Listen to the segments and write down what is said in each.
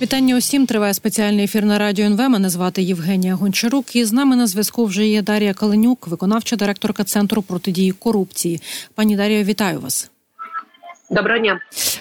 Вітання усім триває спеціальний ефір на радіо НВ. Мене звати Євгенія Гончарук. І з нами на зв'язку вже є Дар'я Каленюк, виконавча директорка центру протидії корупції. Пані Дар'я, вітаю вас. Доброго дня.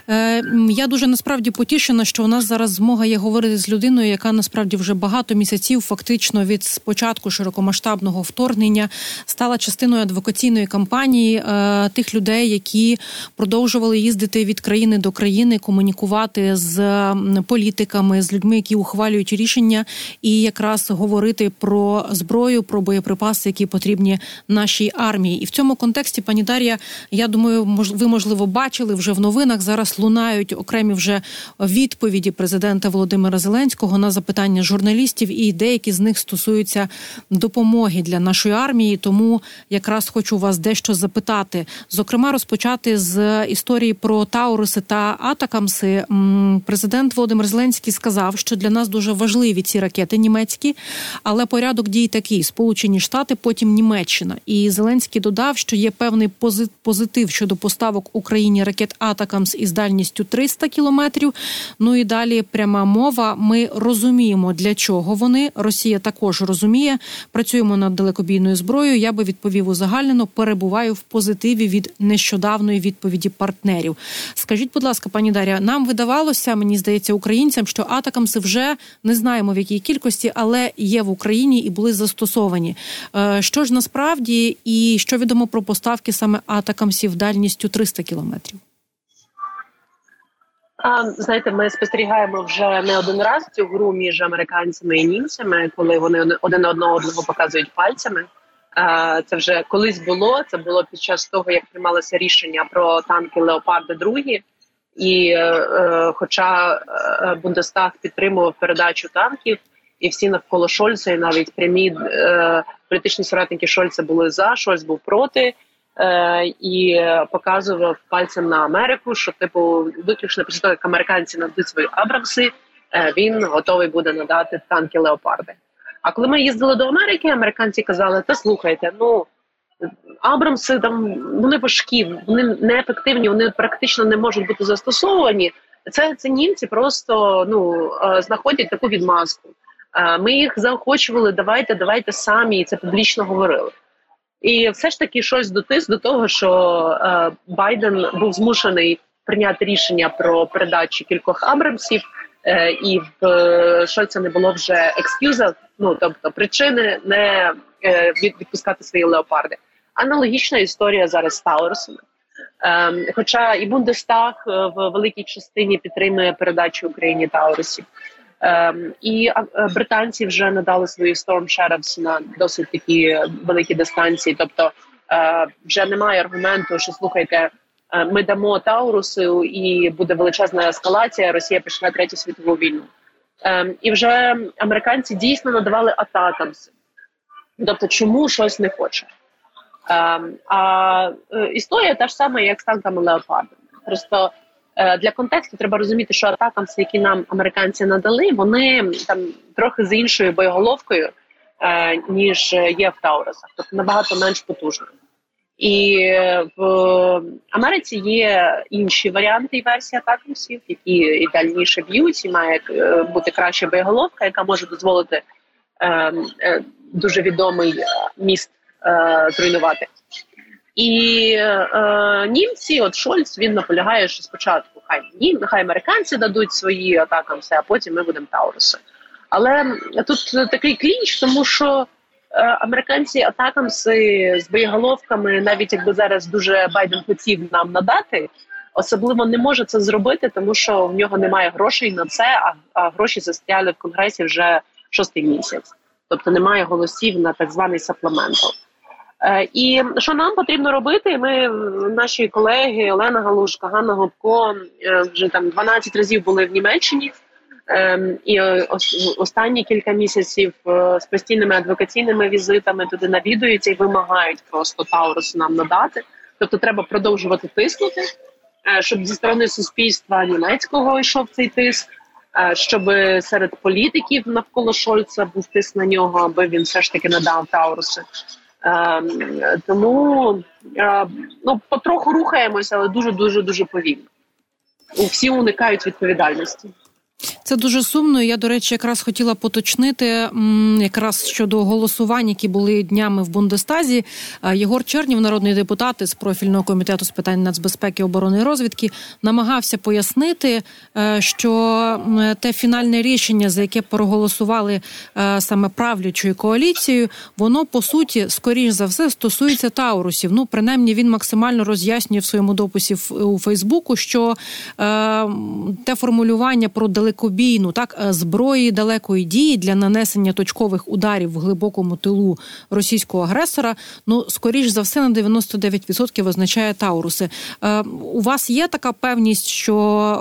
Е, Я дуже насправді потішена, що у нас зараз змога є говорити з людиною, яка насправді вже багато місяців, фактично від спочатку широкомасштабного вторгнення, стала частиною адвокаційної кампанії е, тих людей, які продовжували їздити від країни до країни, комунікувати з політиками, з людьми, які ухвалюють рішення, і якраз говорити про зброю, про боєприпаси, які потрібні нашій армії. І в цьому контексті, пані Дар'я, я думаю, мож, ви можливо бачили вже в новинах. Зараз лунають окремі вже відповіді президента Володимира Зеленського на запитання журналістів, і деякі з них стосуються допомоги для нашої армії. Тому якраз хочу вас дещо запитати. Зокрема, розпочати з історії про Тауруси та Атакамси. Президент Володимир Зеленський сказав, що для нас дуже важливі ці ракети німецькі, але порядок дій такий: Сполучені Штати, потім Німеччина. І Зеленський додав, що є певний позитив щодо поставок Україні ракет ракет Атакамс із дальністю 300 кілометрів. Ну і далі пряма мова. Ми розуміємо, для чого вони. Росія також розуміє. Працюємо над далекобійною зброєю. Я би відповів узагальнено. Перебуваю в позитиві від нещодавної відповіді партнерів. Скажіть, будь ласка, пані Дар'я, нам видавалося, мені здається, українцям, що Атакамси вже не знаємо в якій кількості, але є в Україні і були застосовані. Е, що ж насправді і що відомо про поставки саме Атакамсів дальністю 300 кілометрів? Знаєте, ми спостерігаємо вже не один раз цю гру між американцями і німцями, коли вони один одного одного показують пальцями. Це вже колись було. Це було під час того, як приймалося рішення про танки Леопарди 2 і е, е, хоча е, Бундестаг підтримував передачу танків, і всі навколо Шольца, і навіть прямі політичні соратники Шольца були за Шольц був проти е, і показував пальцем на Америку, що типу виключно після того, як американці нададуть свої Абрамси, е, він готовий буде надати танки Леопарди. А коли ми їздили до Америки, американці казали: Та слухайте, ну Абрамси там вони важкі, вони неефективні, вони практично не можуть бути застосовані. Це це німці просто ну е, знаходять таку відмазку. Е, ми їх заохочували, давайте, давайте самі, і це публічно говорили. І все ж таки щось дотис до того, що е, Байден був змушений прийняти рішення про передачу кількох Абрамсів, е, і в е, Шольца не було вже екскюза, ну тобто причини не е, відпускати свої леопарди. Аналогічна історія зараз з Таурсами. Ем, хоча і Бундестаг е, в великій частині підтримує передачу Україні Таурусів. Ем, і е, британці вже надали свої Storm Shadows на досить такі великі дистанції. Тобто е, вже немає аргументу, що слухайте, е, ми дамо Таурусу, і буде величезна ескалація. Росія почне третю світову війну. Ем, і вже американці дійсно надавали атакамси. Тобто, чому щось не хоче? Ем, а історія та ж сама, як з танками Леопардом. Просто Е, для контексту треба розуміти, що атакамси, які нам американці надали, вони там трохи з іншою боєголовкою, е, ніж є в Таурасах, тобто набагато менш потужно. І в Америці є інші варіанти і версії атакамсів, які і дальніше б'ють, і має е, бути краща боєголовка, яка може дозволити е, е, дуже відомий міст е, зруйнувати. І е, німці, от Шольц, він наполягає, що спочатку хай ні, нехай американці дадуть свої атакам, все, а потім ми будемо Тауруси. Але тут такий клінч, тому що е, американці атакам з, з боєголовками, навіть якби зараз дуже Байден хотів нам надати, особливо не може це зробити, тому що в нього немає грошей на це, а, а гроші застряли в конгресі вже шостий місяць, тобто немає голосів на так званий саплементал. Е, і що нам потрібно робити? Ми наші колеги Олена Галушка, Ганна Гопко е, вже там 12 разів були в Німеччині. Ем, і останні кілька місяців е, з постійними адвокаційними візитами туди навідуються і вимагають просто Таурус нам надати. Тобто, треба продовжувати тиснути, щоб зі сторони суспільства німецького йшов цей тиск, щоб серед політиків навколо Шольца був тиск на нього, аби він все ж таки надав Тауруси. Ем, тому е, ну потроху рухаємося, але дуже дуже дуже повільно. Всі уникають відповідальності. Це дуже сумно. Я до речі, якраз хотіла поточнити якраз щодо голосувань, які були днями в Бундестазі. Єгор Чернів, народний депутат із профільного комітету з питань нацбезпеки, оборони і розвідки, намагався пояснити, е, що те фінальне рішення, за яке проголосували е, саме правлячою коаліцією, воно по суті скоріш за все стосується Таурусів. Ну принаймні він максимально роз'яснює в своєму дописі у Фейсбуку, що е, те формулювання про далекобійну так е, зброї далекої дії для нанесення точкових ударів в глибокому тилу російського агресора. Ну скоріш за все на 99% означає Тауруси. Е, у вас є така певність, що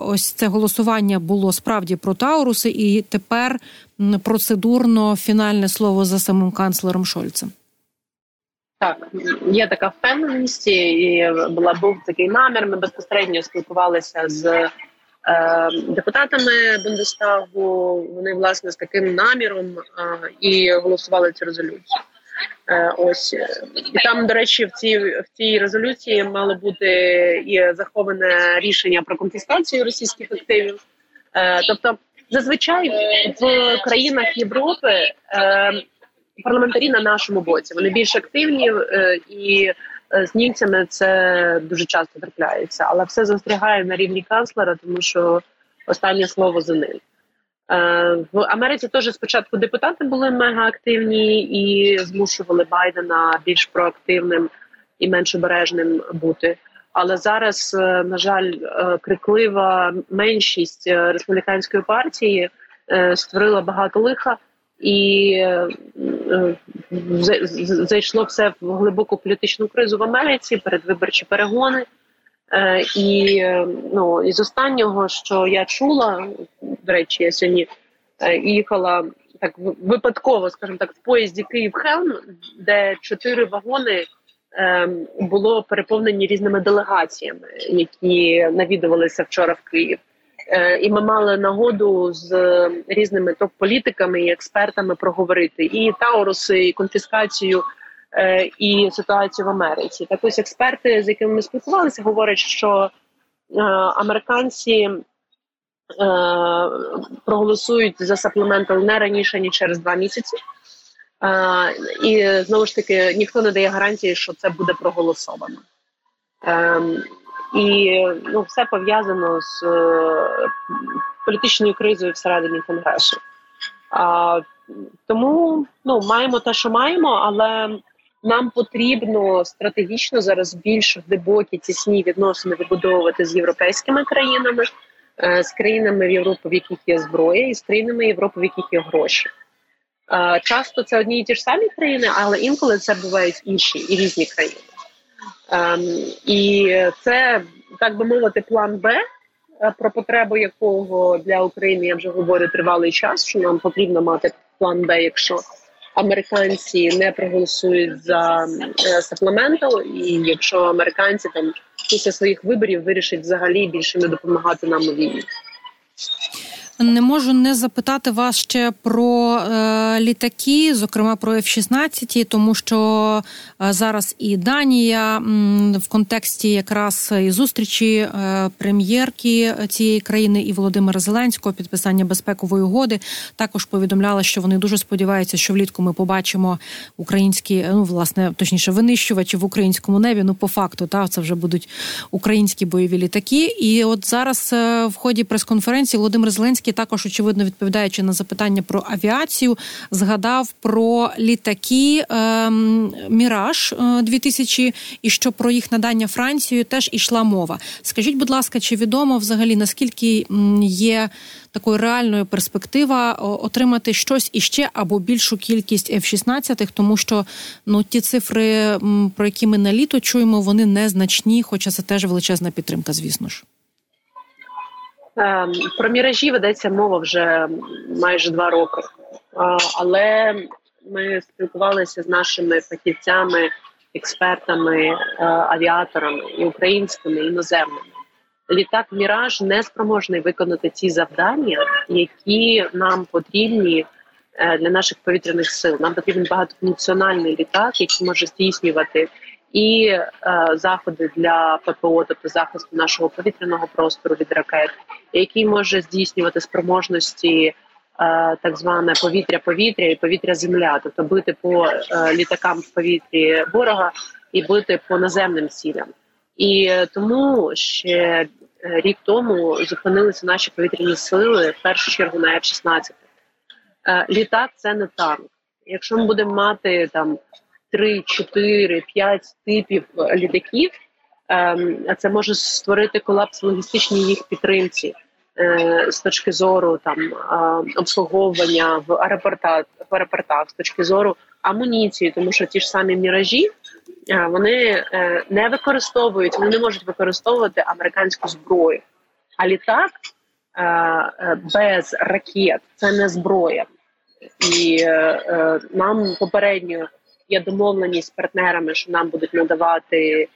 ось це голосування було справді про Тауруси, і тепер процедурно фінальне слово за самим канцлером Шольцем. Так, є така впевненість, і була був такий намір. Ми безпосередньо спілкувалися з депутатами Бундестагу. Вони власне з таким наміром е, і голосували цю резолюцію. Е, ось і там, до речі, в цій в цій резолюції мало бути і заховане рішення про конфіскацію російських активів. Е, тобто, зазвичай в країнах Європи. Е, парламентарі на нашому боці. Вони більш активні е, і е, з німцями це дуже часто трапляється, але все застрягає на рівні канцлера, тому що останнє слово за ним. Е, в Америці теж спочатку депутати були мега активні і змушували Байдена більш проактивним і менш обережним бути. Але зараз, на жаль, криклива меншість республіканської партії створила багато лиха і е, зайшло все в глибоку політичну кризу в Америці, передвиборчі перегони. Е, і ну із останнього, що я чула, до речі, я сьогодні е, їхала так випадково, скажімо так, в поїзді Київ Хелм, де чотири вагони було переповнені різними делегаціями, які навідувалися вчора в Київ. Е, і ми мали нагоду з різними топ-політиками і експертами проговорити і Тауруси, і конфіскацію, е, і ситуацію в Америці. Так ось експерти, з якими ми спілкувалися, говорять, що е, американці проголосують за саплементал не раніше ніж через два місяці. І знову ж таки ніхто не дає гарантії, що це буде проголосовано. І ну все пов'язано з е, політичною кризою всередині конгресу. А, Тому ну маємо те, що маємо, але нам потрібно стратегічно зараз більш глибокі тісні відносини вибудовувати з європейськими країнами, е, з країнами в Європі, в яких є зброя, і з країнами Європи, в яких є гроші. Е, часто це одні і ті ж самі країни, але інколи це бувають інші і різні країни. Ем, і це так би мовити, план Б, е, про потребу якого для України я вже говорю тривалий час. Що нам потрібно мати план Б, якщо американці не проголосують за саплементал, і якщо американці там після своїх виборів вирішать взагалі більше не допомагати нам у війні. Не можу не запитати вас ще про е, літаки, зокрема про F-16, тому що е, зараз і Данія в контексті якраз і зустрічі е, прем'єрки цієї країни і Володимира Зеленського підписання безпекової угоди також повідомляла, що вони дуже сподіваються, що влітку ми побачимо українські, ну власне, точніше, винищувачі в українському небі. Ну, по факту, та це вже будуть українські бойові літаки. І от зараз е, в ході прес-конференції Володимир Зеленський. Зеленський також очевидно відповідаючи на запитання про авіацію, згадав про літаки ем, Міраж 2000 е, і що про їх надання Францією теж ішла мова. Скажіть, будь ласка, чи відомо взагалі наскільки є такою реальною перспектива отримати щось іще або більшу кількість F-16, тому що ну ті цифри, про які ми на літо чуємо, вони незначні, хоча це теж величезна підтримка, звісно ж. Ем, про міражі ведеться мова вже майже два роки, але ми спілкувалися з нашими фахівцями, експертами, е, авіаторами і українськими і іноземними. Літак Міраж не спроможний виконати ці завдання, які нам потрібні е, для наших повітряних сил. Нам потрібен багатофункціональний літак, який може здійснювати і е, заходи для ППО, тобто захисту нашого повітряного простору від ракет, який може здійснювати спроможності. Е, так зване повітря-повітря і повітря-земля, тобто бити по е, літакам в повітрі ворога і бити по наземним цілям. І тому ще е, рік тому зупинилися наші повітряні сили в першу чергу на F-16. Літак це не танк. Якщо ми будемо мати там 3, 4, 5 типів літаків, ем, це може створити колапс в логістичній їх підтримці. Е, з точки зору там обслуговування в аеропортах, в аеропортах з точки зору амуніції, тому що ті ж самі міражі е, вони е, не використовують, вони не можуть використовувати американську зброю. А літак без ракет це не зброя, і нам попередньо є домовленість з партнерами, що нам будуть надавати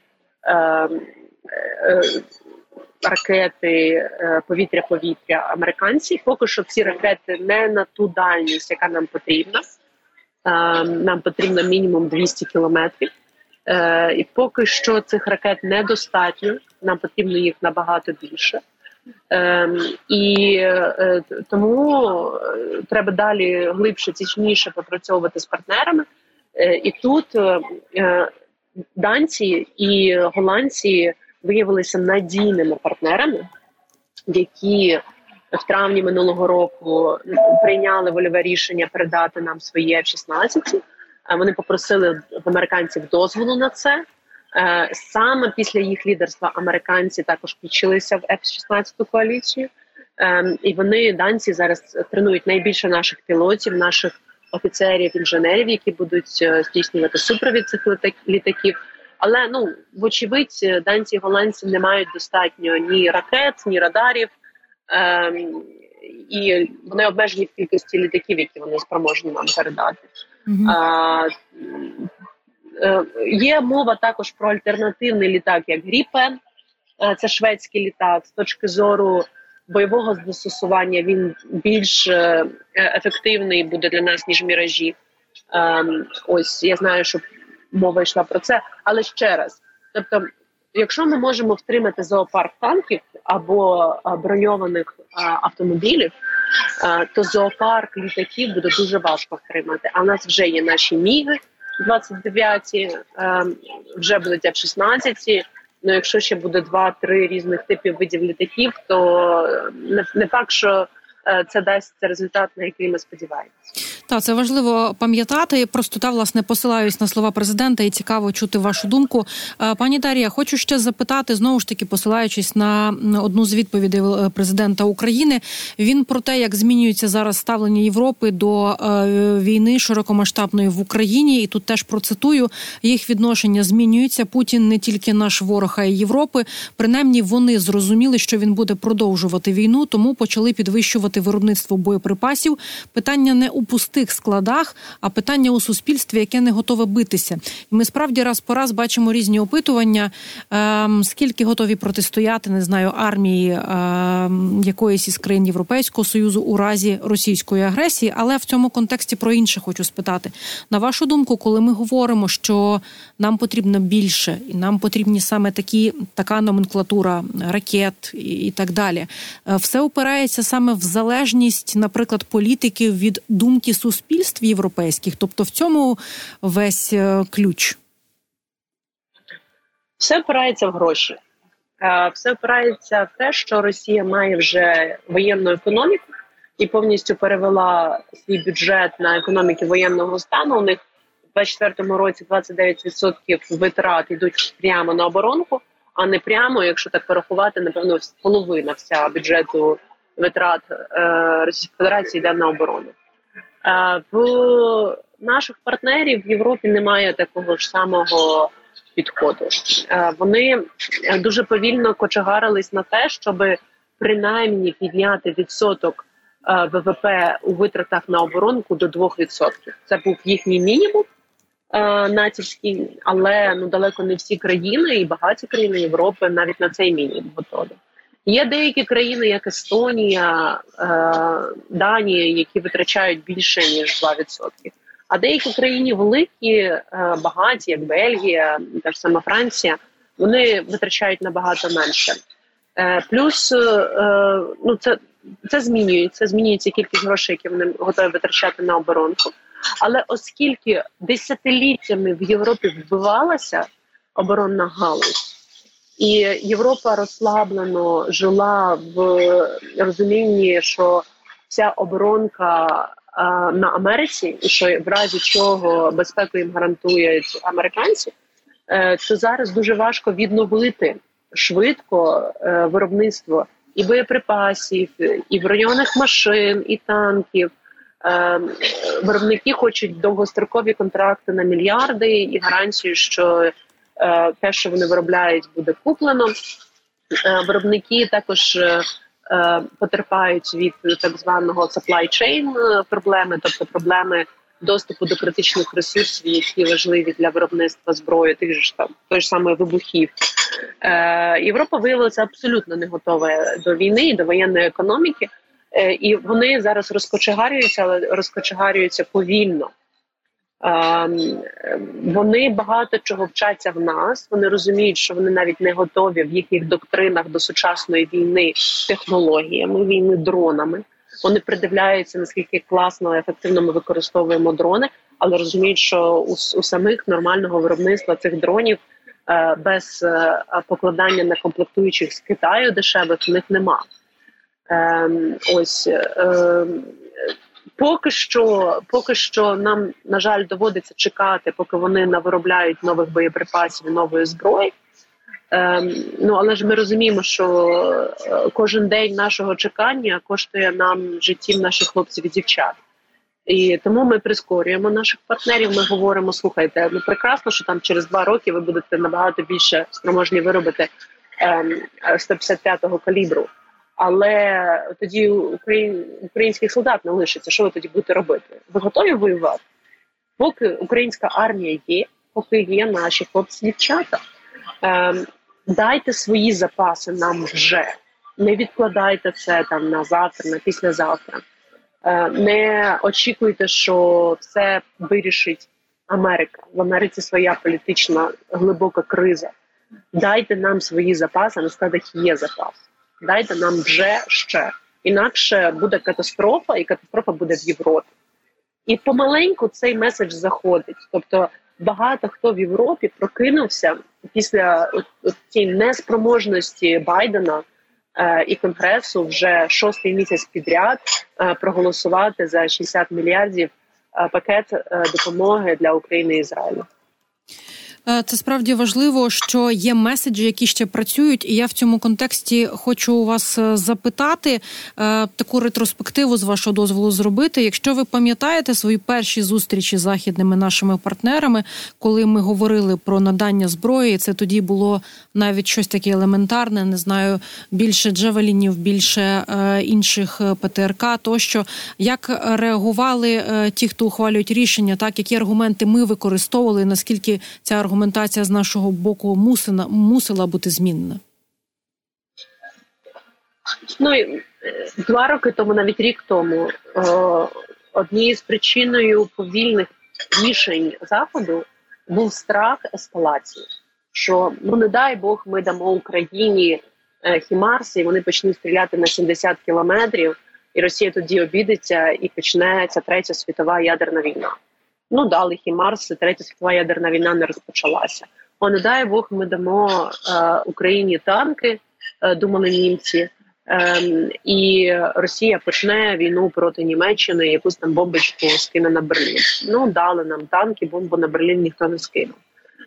ракети е, повітря-повітря американці. Поки що ці ракети не на ту дальність, яка нам потрібна. Е, нам потрібно мінімум 200 кілометрів. Е, і поки що цих ракет недостатньо. Нам потрібно їх набагато більше. І тому треба далі глибше, тісніше попрацьовувати з партнерами. І тут данці і голландці виявилися надійними партнерами, які в травні минулого року прийняли вольове рішення передати нам свої F-16. Е, вони попросили в американців дозволу на це. Е, саме після їх лідерства американці також включилися в F-16 коаліцію, е, і вони данці зараз тренують найбільше наших пілотів, наших офіцерів, інженерів, які будуть здійснювати супровід цих літаків. Але ну вочевидь, данці і голландці не мають достатньо ні ракет, ні радарів, ем, і вони обмежені в кількості літаків, які вони спроможні нам передати. Mm-hmm. А, е, Є мова також про альтернативний літак, як Гріпен, е, це шведський літак. З точки зору бойового застосування він більш е, ефективний буде для нас ніж міражі. Ем, ось я знаю, що мова йшла про це. Але ще раз, тобто, якщо ми можемо втримати зоопарк танків або броньованих автомобілів, то зоопарк літаків буде дуже важко втримати. А в нас вже є наші міги 29-ті, вже будуть F-16, Ну, якщо ще буде два-три різних типів видів літаків, то не, не факт, що е, це дасть результат, на який ми сподіваємося. Так, це важливо пам'ятати. Просто та власне посилаюсь на слова президента, і цікаво чути вашу думку. Е, пані Дарія, хочу ще запитати знову ж таки, посилаючись на одну з відповідей е, президента України. Він про те, як змінюється зараз ставлення Європи до е, війни широкомасштабної в Україні, і тут теж процитую їх відношення змінюються. Путін не тільки наш ворог, а й Європи. Принаймні вони зрозуміли, що він буде продовжувати війну, тому почали підвищувати виробництво боєприпасів. Питання не упустити простих складах, а питання у суспільстві, яке не готове битися. І Ми справді раз по раз бачимо різні опитування, ем, скільки готові протистояти, не знаю, армії ем, якоїсь із країн Європейського союзу у разі російської агресії. Але в цьому контексті про інше хочу спитати. На вашу думку, коли ми говоримо, що нам потрібно більше, і нам потрібні саме такі така номенклатура ракет і, і так далі, е, все опирається саме в залежність, наприклад, політиків від думки суспільства суспільств європейських? Тобто в цьому весь е, ключ? Все опирається в гроші. Е, все опирається в те, що Росія має вже воєнну економіку і повністю перевела свій бюджет на економіки воєнного стану. У них у 2024 році 29% витрат йдуть прямо на оборонку, а не прямо, якщо так порахувати, напевно, половина вся бюджету витрат е, Російської Федерації йде на оборону. В наших підтримів в Європі немає такого ж самого підходу. Вони дуже повільно кочегарились на те, щоб принаймні підняти відсоток ВВП у витратах на оборонку до 2%. Це був їхній мінімум натівський, але ну далеко не всі країни і багаті країни Європи навіть на цей мінімум готові. Є деякі країни, як Естонія, е, Данія, які витрачають більше ніж 2%. А деякі країни великі, е, багаті, як Бельгія, та ж сама Франція, вони витрачають набагато менше. Е, плюс ну це це змінюється, змінюється кількість грошей, які вони готові витрачати на оборонку. Але оскільки десятиліттями в Європі вбивалася оборонна галузь, і Європа розслаблено жила в розумінні, що вся оборонка на Америці, і що в разі чого безпеку їм гарантують американці, е, то зараз дуже важко відновити швидко е, виробництво і боєприпасів, і броньованих машин, і танків. Е, виробники хочуть довгострокові контракти на мільярди і гарантію, що е, те, що вони виробляють, буде куплено. Е, виробники також потерпають від так званого supply chain проблеми, тобто проблеми доступу до критичних ресурсів, які важливі для виробництва зброї, тих ж там той ж самої вибухів. Е, Європа виявилася абсолютно не готова до війни і до воєнної економіки, е, і вони зараз розкочегарюються, але розкочегарюються повільно. Е, вони багато чого вчаться в нас. Вони розуміють, що вони навіть не готові в їхніх доктринах до сучасної війни технологіями, війни дронами. Вони придивляються наскільки класно ефективно ми використовуємо дрони, але розуміють, що у, у самих нормального виробництва цих дронів е, без е, покладання на комплектуючих з Китаю дешевих в них нема. Е, ось поки що, поки що нам на жаль доводиться чекати, поки вони навиробляють нових боєприпасів і нової зброї. Ем, ну але ж ми розуміємо, що е, кожен день нашого чекання коштує нам життів наших хлопців і дівчат. І тому ми прискорюємо наших партнерів. Ми говоримо: слухайте, ну прекрасно, що там через два роки ви будете набагато більше спроможні виробити ем, 155-го калібру. Але тоді Україн, українських солдат не лишиться. Що ви тоді будете робити? Ви готові воювати? Поки українська армія є, поки є наші хлопці, дівчата. Ем, дайте свої запаси нам вже. Не відкладайте це там на завтра, на післязавтра. Е, не очікуйте, що все вирішить Америка. В Америці своя політична глибока криза. Дайте нам свої запаси, на складах є запас. Дайте нам вже ще. Інакше буде катастрофа, і катастрофа буде в Європі. І помаленьку цей меседж заходить. Тобто багато хто в Європі прокинувся після цієї неспроможності Байдена е, і Конгресу вже шостий місяць підряд е, проголосувати за 60 мільярдів е, пакет е, допомоги для України і Ізраїлю. Е, це справді важливо, що є меседжі, які ще працюють, і я в цьому контексті хочу у вас е, запитати е, таку ретроспективу з вашого дозволу зробити. Якщо ви пам'ятаєте свої перші зустрічі з західними нашими партнерами, коли ми говорили про надання зброї, це тоді було навіть щось таке елементарне, не знаю, більше джавелінів, більше інших ПТРК, тощо як реагували ті, хто ухвалюють рішення, так які аргументи ми використовували, наскільки ця аргументація аргументація з нашого боку мусила, мусила бути змінена? Ну е, два роки тому, навіть рік тому, однією з причиною повільних рішень заходу був страх ескалації. Що ну не дай Бог, ми дамо Україні е, Хімарс, і вони почнуть стріляти на 70 кілометрів, і Росія тоді обідеться і почнеться третя світова ядерна війна. Ну дали Хімарс, третя світова ядерна війна не розпочалася. О, не дай Бог, ми дамо е, Україні танки, е, думали німці, е, і Росія почне війну проти Німеччини, якусь там бомбочку скине на Берлін. Ну дали нам танки, бомбу на Берлін ніхто не скинув.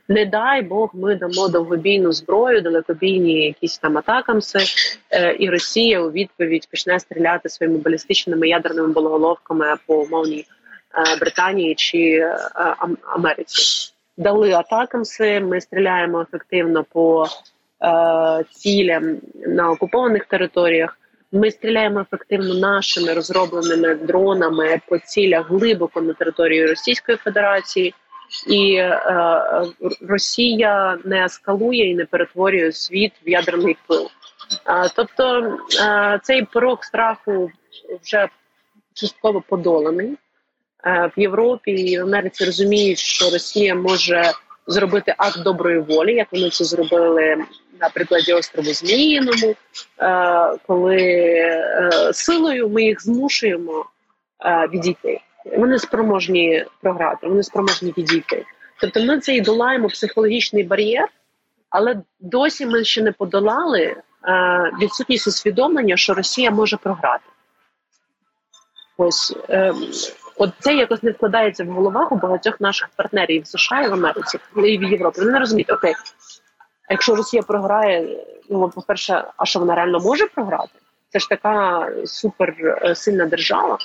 Не дай Бог, ми дамо довгобійну зброю, далекобійні якісь там атакамси, е, і Росія у відповідь почне стріляти своїми балістичними ядерними боголовками по умовній Британії чи е, Америці. Дали атакамси. Ми стріляємо ефективно по е, цілям на окупованих територіях. Ми стріляємо ефективно нашими розробленими дронами по цілях глибоко на території Російської Федерації, і е, Росія не ескалує і не перетворює світ в ядерний пил. Е, тобто е, цей порог страху вже частково подоланий. В Європі і в Америці розуміють, що Росія може зробити акт доброї волі, як вони це зробили на прикладі острову Зміїному, коли силою ми їх змушуємо відійти. Вони спроможні програти, вони спроможні відійти. Тобто, ми це і долаємо психологічний бар'єр, але досі ми ще не подолали е, відсутність усвідомлення, що Росія може програти. Ось е, от це якось не вкладається в головах у багатьох наших партнерів в США і в Америці і в Європі. Вони не розуміють, окей, якщо Росія програє, ну по перше, а що вона реально може програти? Це ж така суперсильна держава.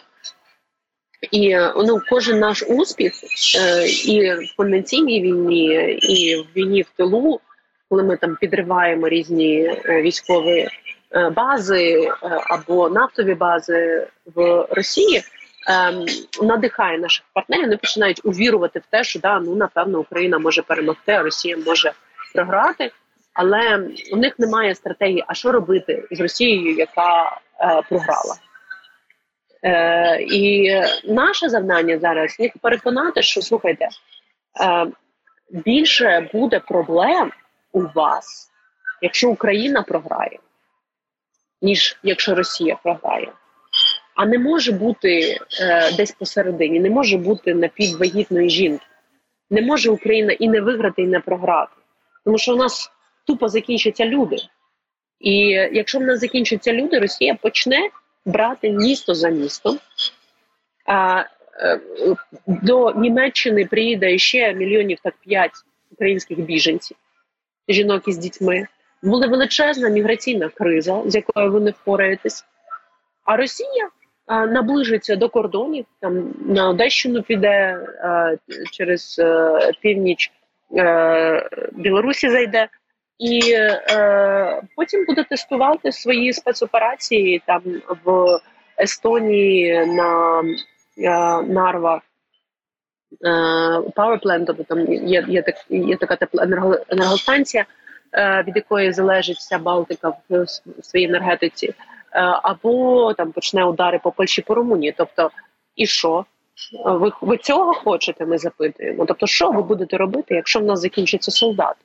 І ну, кожен наш успіх е, і в конвенційній війні, і в війні в тилу, коли ми там підриваємо різні е, військові е, бази е, або нафтові бази в Росії, ем, надихає наших партнерів. Вони починають увірувати в те, що да, ну напевно Україна може перемогти, а Росія може програти. Але у них немає стратегії, а що робити з Росією, яка е, програла. Е, І наше завдання зараз їх переконати, що слухайте, е, більше буде проблем у вас, якщо Україна програє, ніж якщо Росія програє. А не може бути е, десь посередині, не може бути напіввагітної жінки. Не може Україна і не виграти, і не програти. Тому що у нас тупо закінчаться люди. І якщо в нас закінчаться люди, Росія почне брати місто за містом. А е, до Німеччини приїде ще мільйонів так п'ять українських біженців, жінок із дітьми. Буде величезна міграційна криза, з якою ви не впораєтесь. А Росія наближиться до кордонів, там на Одещину піде через е, північ е, Білорусі зайде. І е, потім буде тестувати свої спецоперації там в Естонії на е, Нарва Power тобто там є є, так, є така тепла е, від якої залежить вся Балтика в, своїй енергетиці, е, або там почне удари по Польщі по Румунії. Тобто, і що? Ви ви цього хочете? Ми запитуємо. Тобто, що ви будете робити, якщо в нас закінчаться солдати?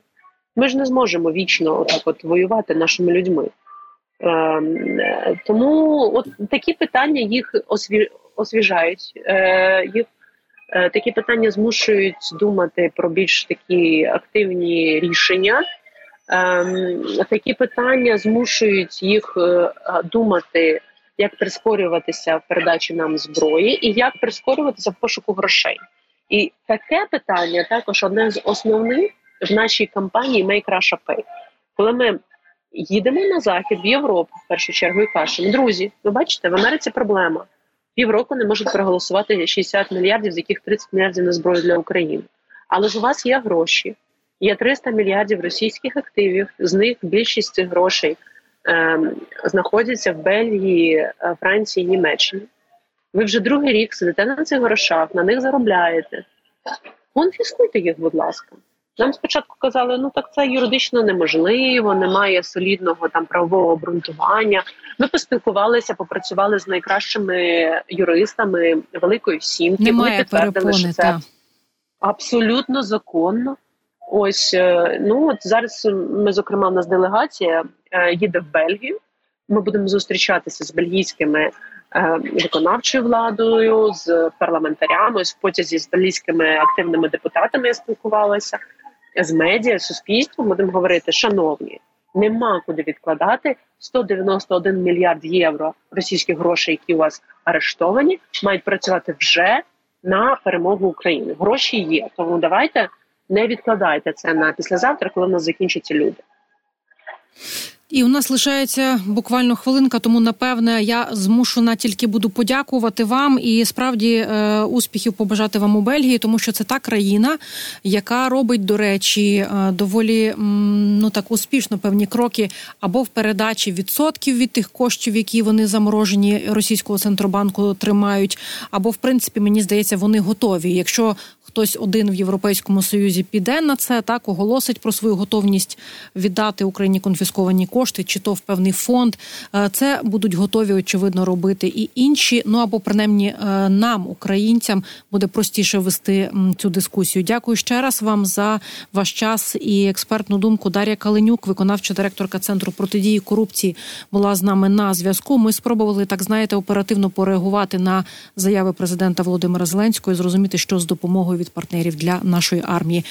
Ми ж не зможемо вічно отак от воювати нашими людьми. Е, Тому от такі питання їх осві... освіжають, е, їх е, такі питання змушують думати про більш такі активні рішення. Е, такі питання змушують їх е, думати, як прискорюватися в передачі нам зброї і як прискорюватися в пошуку грошей. І таке питання також одне з основних в нашій кампанії Make Russia Pay. Коли ми їдемо на захід в Європу, в першу чергу, і кажемо, друзі, ви бачите, в Америці проблема. Півроку не можуть проголосувати 60 мільярдів, з яких 30 мільярдів на зброю для України. Але ж у вас є гроші, є 300 мільярдів російських активів. З них більшість цих грошей е, знаходяться в Бельгії, е, Франції, Німеччині. Ви вже другий рік сидите на цих грошах, на них заробляєте. Конфіскуйте їх, будь ласка. Нам спочатку казали, ну так це юридично неможливо, немає солідного там правового обґрунтування. Ми поспілкувалися, попрацювали з найкращими юристами Великої Сімки. Немає Вони підтвердили, що це та. абсолютно законно. Ось е, ну от зараз ми, зокрема, у нас делегація е, їде в Бельгію. Ми будемо зустрічатися з бельгійськими е, виконавчою владою, з парламентарями, з потязі з бельгійськими активними депутатами я спілкувалася з медіа, суспільством будемо говорити, шановні, нема куди відкладати 191 мільярд євро російських грошей, які у вас арештовані, мають працювати вже на перемогу України. Гроші є. Тому давайте не відкладайте це на післязавтра, коли в нас закінчаться люди. І у нас лишається буквально хвилинка, тому напевне я змушена тільки буду подякувати вам і справді е, успіхів побажати вам у Бельгії, тому що це та країна, яка робить, до речі, е, доволі ну так успішно певні кроки або в передачі відсотків від тих коштів, які вони заморожені російського центробанку тримають, або в принципі мені здається, вони готові. Якщо хтось один в європейському союзі піде на це, так оголосить про свою готовність віддати Україні конфісковані кошти, чи то в певний фонд. Е, це будуть готові очевидно робити і інші. Ну або принаймні е, нам, українцям, буде простіше вести цю дискусію. Дякую ще раз вам за ваш час і експертну думку. Дар'я Каленюк, виконавча директорка центру протидії корупції, була з нами на зв'язку. Ми спробували так знаєте оперативно пореагувати на заяви президента Володимира Зеленського і зрозуміти, що з допомогою від партнерів для нашої армії.